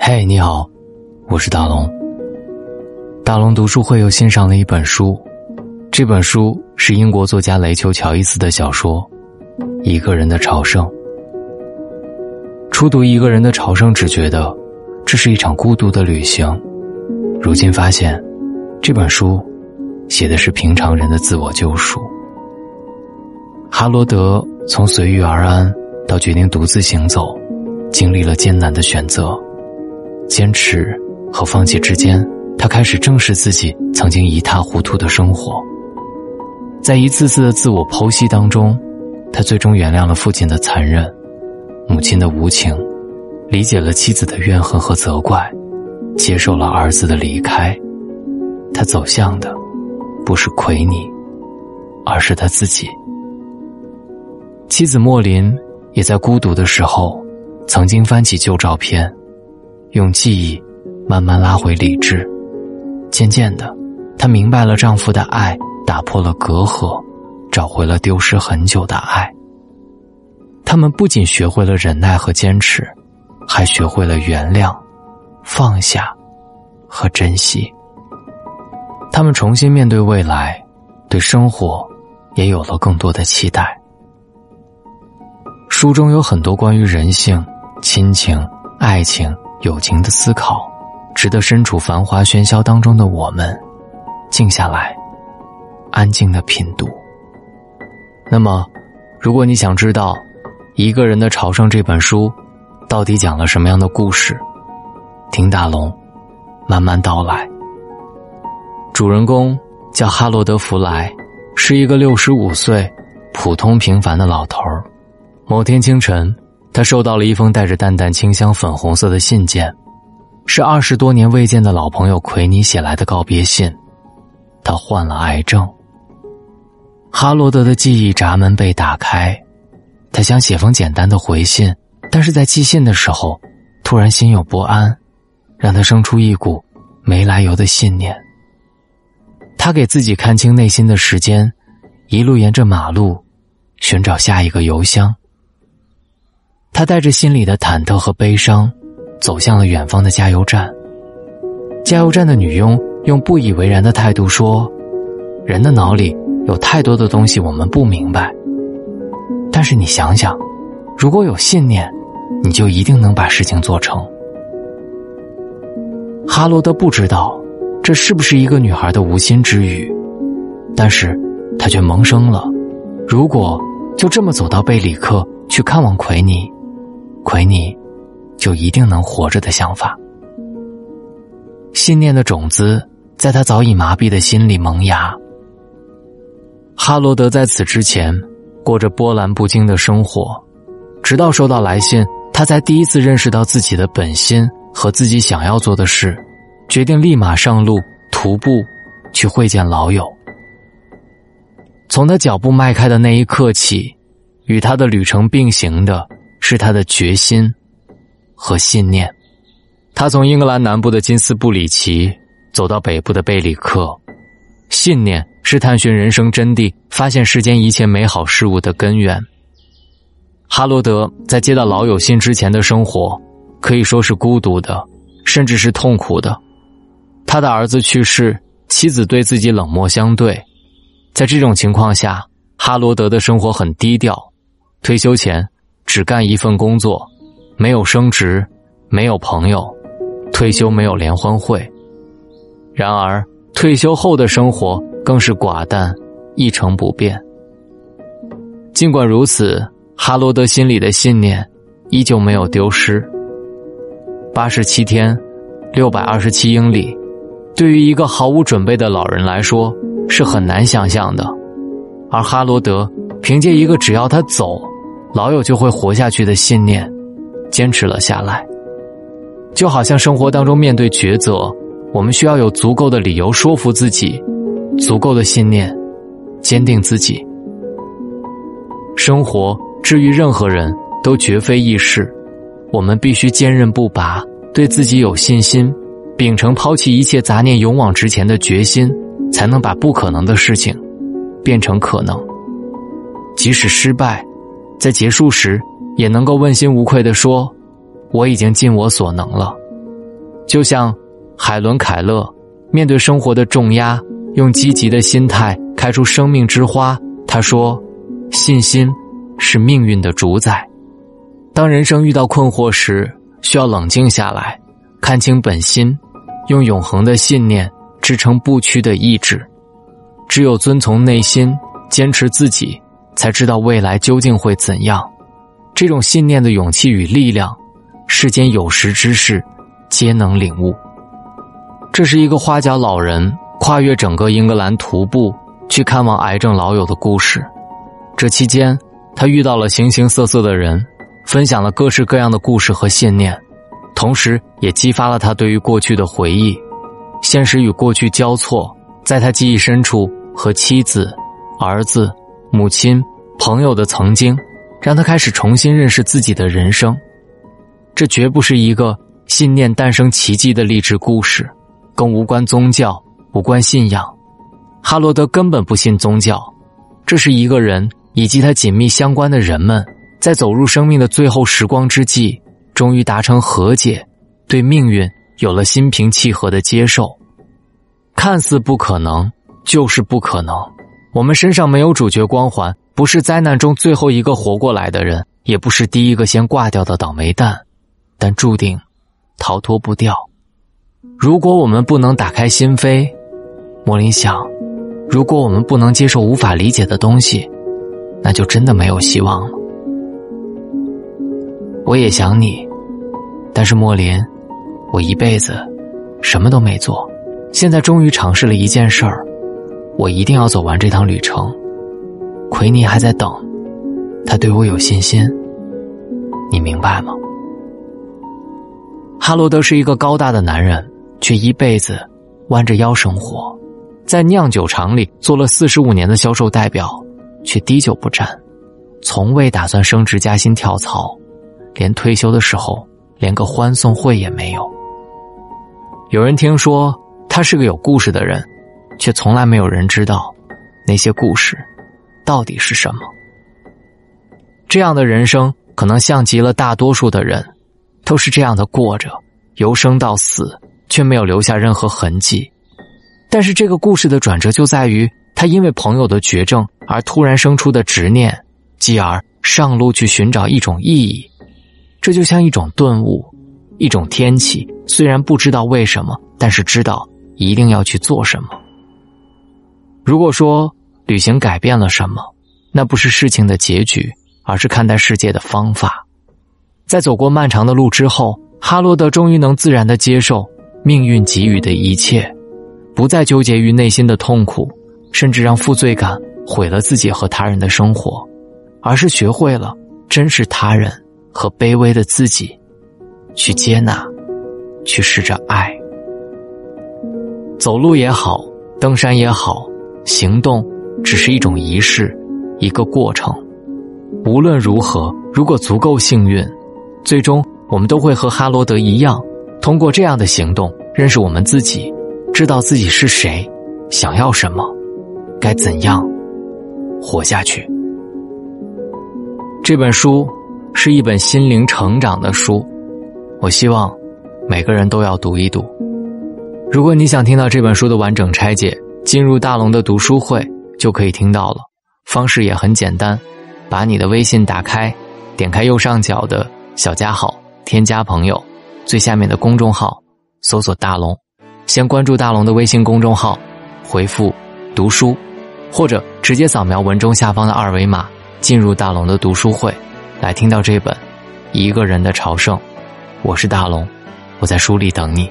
嘿，你好，我是大龙。大龙读书会又欣赏了一本书，这本书是英国作家雷丘·乔伊斯的小说《一个人的朝圣》。初读《一个人的朝圣》，只觉得这是一场孤独的旅行。如今发现，这本书写的是平常人的自我救赎。哈罗德从随遇而安到决定独自行走，经历了艰难的选择。坚持和放弃之间，他开始正视自己曾经一塌糊涂的生活。在一次次的自我剖析当中，他最终原谅了父亲的残忍，母亲的无情，理解了妻子的怨恨和责怪，接受了儿子的离开。他走向的，不是奎尼，而是他自己。妻子莫林也在孤独的时候，曾经翻起旧照片。用记忆慢慢拉回理智，渐渐的，她明白了丈夫的爱打破了隔阂，找回了丢失很久的爱。他们不仅学会了忍耐和坚持，还学会了原谅、放下和珍惜。他们重新面对未来，对生活也有了更多的期待。书中有很多关于人性、亲情、爱情。友情的思考，值得身处繁华喧嚣当中的我们静下来，安静的品读。那么，如果你想知道《一个人的朝圣》这本书到底讲了什么样的故事，听大龙慢慢道来。主人公叫哈罗德·弗莱，是一个六十五岁、普通平凡的老头儿。某天清晨。他收到了一封带着淡淡清香粉红色的信件，是二十多年未见的老朋友奎尼写来的告别信。他患了癌症。哈罗德的记忆闸门被打开，他想写封简单的回信，但是在寄信的时候，突然心有不安，让他生出一股没来由的信念。他给自己看清内心的时间，一路沿着马路，寻找下一个邮箱。他带着心里的忐忑和悲伤，走向了远方的加油站。加油站的女佣用不以为然的态度说：“人的脑里有太多的东西我们不明白，但是你想想，如果有信念，你就一定能把事情做成。”哈罗德不知道这是不是一个女孩的无心之语，但是他却萌生了：如果就这么走到贝里克去看望奎尼。奎尼，就一定能活着的想法。信念的种子在他早已麻痹的心里萌芽。哈罗德在此之前过着波澜不惊的生活，直到收到来信，他才第一次认识到自己的本心和自己想要做的事，决定立马上路徒步去会见老友。从他脚步迈开的那一刻起，与他的旅程并行的。是他的决心和信念。他从英格兰南部的金斯布里奇走到北部的贝里克，信念是探寻人生真谛、发现世间一切美好事物的根源。哈罗德在接到老友信之前的生活，可以说是孤独的，甚至是痛苦的。他的儿子去世，妻子对自己冷漠相对，在这种情况下，哈罗德的生活很低调。退休前。只干一份工作，没有升职，没有朋友，退休没有联欢会。然而退休后的生活更是寡淡，一成不变。尽管如此，哈罗德心里的信念依旧没有丢失。八十七天，六百二十七英里，对于一个毫无准备的老人来说是很难想象的，而哈罗德凭借一个只要他走。老友就会活下去的信念，坚持了下来。就好像生活当中面对抉择，我们需要有足够的理由说服自己，足够的信念，坚定自己。生活至于任何人都绝非易事，我们必须坚韧不拔，对自己有信心，秉承抛弃一切杂念、勇往直前的决心，才能把不可能的事情变成可能。即使失败，在结束时也能够问心无愧地说：“我已经尽我所能了。”就像海伦·凯勒面对生活的重压，用积极的心态开出生命之花。他说：“信心是命运的主宰。当人生遇到困惑时，需要冷静下来，看清本心，用永恒的信念支撑不屈的意志。只有遵从内心，坚持自己，才知道未来究竟会怎样。这种信念的勇气与力量，世间有识之士皆能领悟。这是一个花甲老人跨越整个英格兰徒步。”去看望癌症老友的故事，这期间，他遇到了形形色色的人，分享了各式各样的故事和信念，同时也激发了他对于过去的回忆。现实与过去交错，在他记忆深处和妻子、儿子、母亲、朋友的曾经，让他开始重新认识自己的人生。这绝不是一个信念诞生奇迹的励志故事，更无关宗教，无关信仰。哈罗德根本不信宗教，这是一个人以及他紧密相关的人们，在走入生命的最后时光之际，终于达成和解，对命运有了心平气和的接受。看似不可能，就是不可能。我们身上没有主角光环，不是灾难中最后一个活过来的人，也不是第一个先挂掉的倒霉蛋，但注定逃脱不掉。如果我们不能打开心扉，莫林想。如果我们不能接受无法理解的东西，那就真的没有希望了。我也想你，但是莫林，我一辈子什么都没做，现在终于尝试了一件事儿，我一定要走完这趟旅程。奎尼还在等，他对我有信心，你明白吗？哈罗德是一个高大的男人，却一辈子弯着腰生活。在酿酒厂里做了四十五年的销售代表，却滴酒不沾，从未打算升职加薪跳槽，连退休的时候连个欢送会也没有。有人听说他是个有故事的人，却从来没有人知道那些故事到底是什么。这样的人生可能像极了大多数的人，都是这样的过着，由生到死，却没有留下任何痕迹。但是这个故事的转折就在于，他因为朋友的绝症而突然生出的执念，继而上路去寻找一种意义。这就像一种顿悟，一种天启。虽然不知道为什么，但是知道一定要去做什么。如果说旅行改变了什么，那不是事情的结局，而是看待世界的方法。在走过漫长的路之后，哈罗德终于能自然的接受命运给予的一切。不再纠结于内心的痛苦，甚至让负罪感毁了自己和他人的生活，而是学会了珍视他人和卑微的自己，去接纳，去试着爱。走路也好，登山也好，行动只是一种仪式，一个过程。无论如何，如果足够幸运，最终我们都会和哈罗德一样，通过这样的行动认识我们自己。知道自己是谁，想要什么，该怎样活下去。这本书是一本心灵成长的书，我希望每个人都要读一读。如果你想听到这本书的完整拆解，进入大龙的读书会就可以听到了。方式也很简单，把你的微信打开，点开右上角的小加号，添加朋友，最下面的公众号搜索大龙。先关注大龙的微信公众号，回复“读书”，或者直接扫描文中下方的二维码，进入大龙的读书会，来听到这本《一个人的朝圣》。我是大龙，我在书里等你。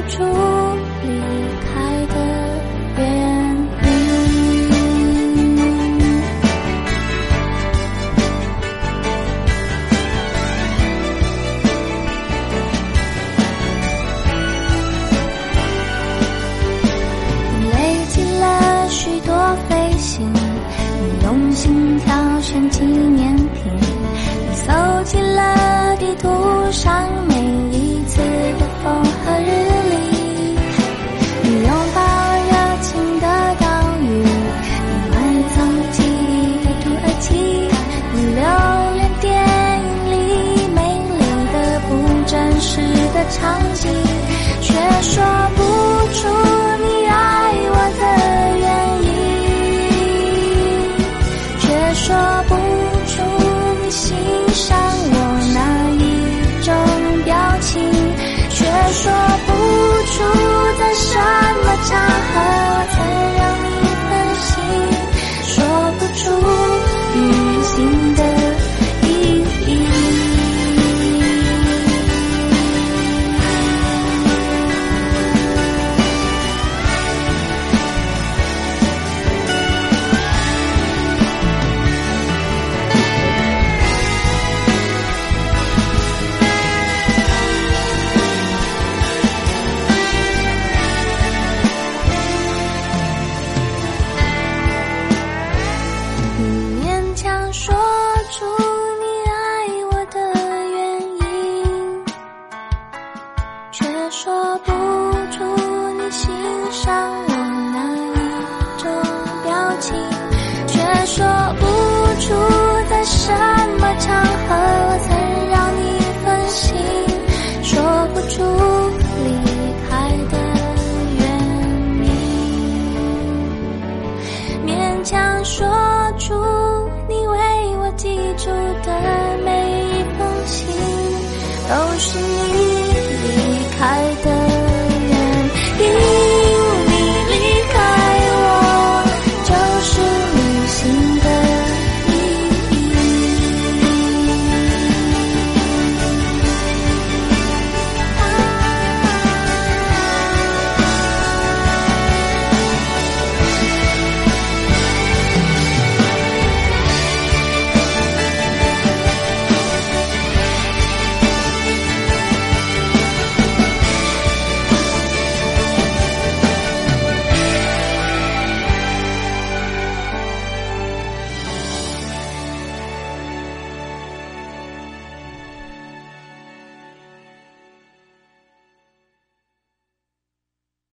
不住你上我那一种表情却说不出在什么场合曾让你分心说不出离开的原因。勉强说出你为我寄出的每一封信都是你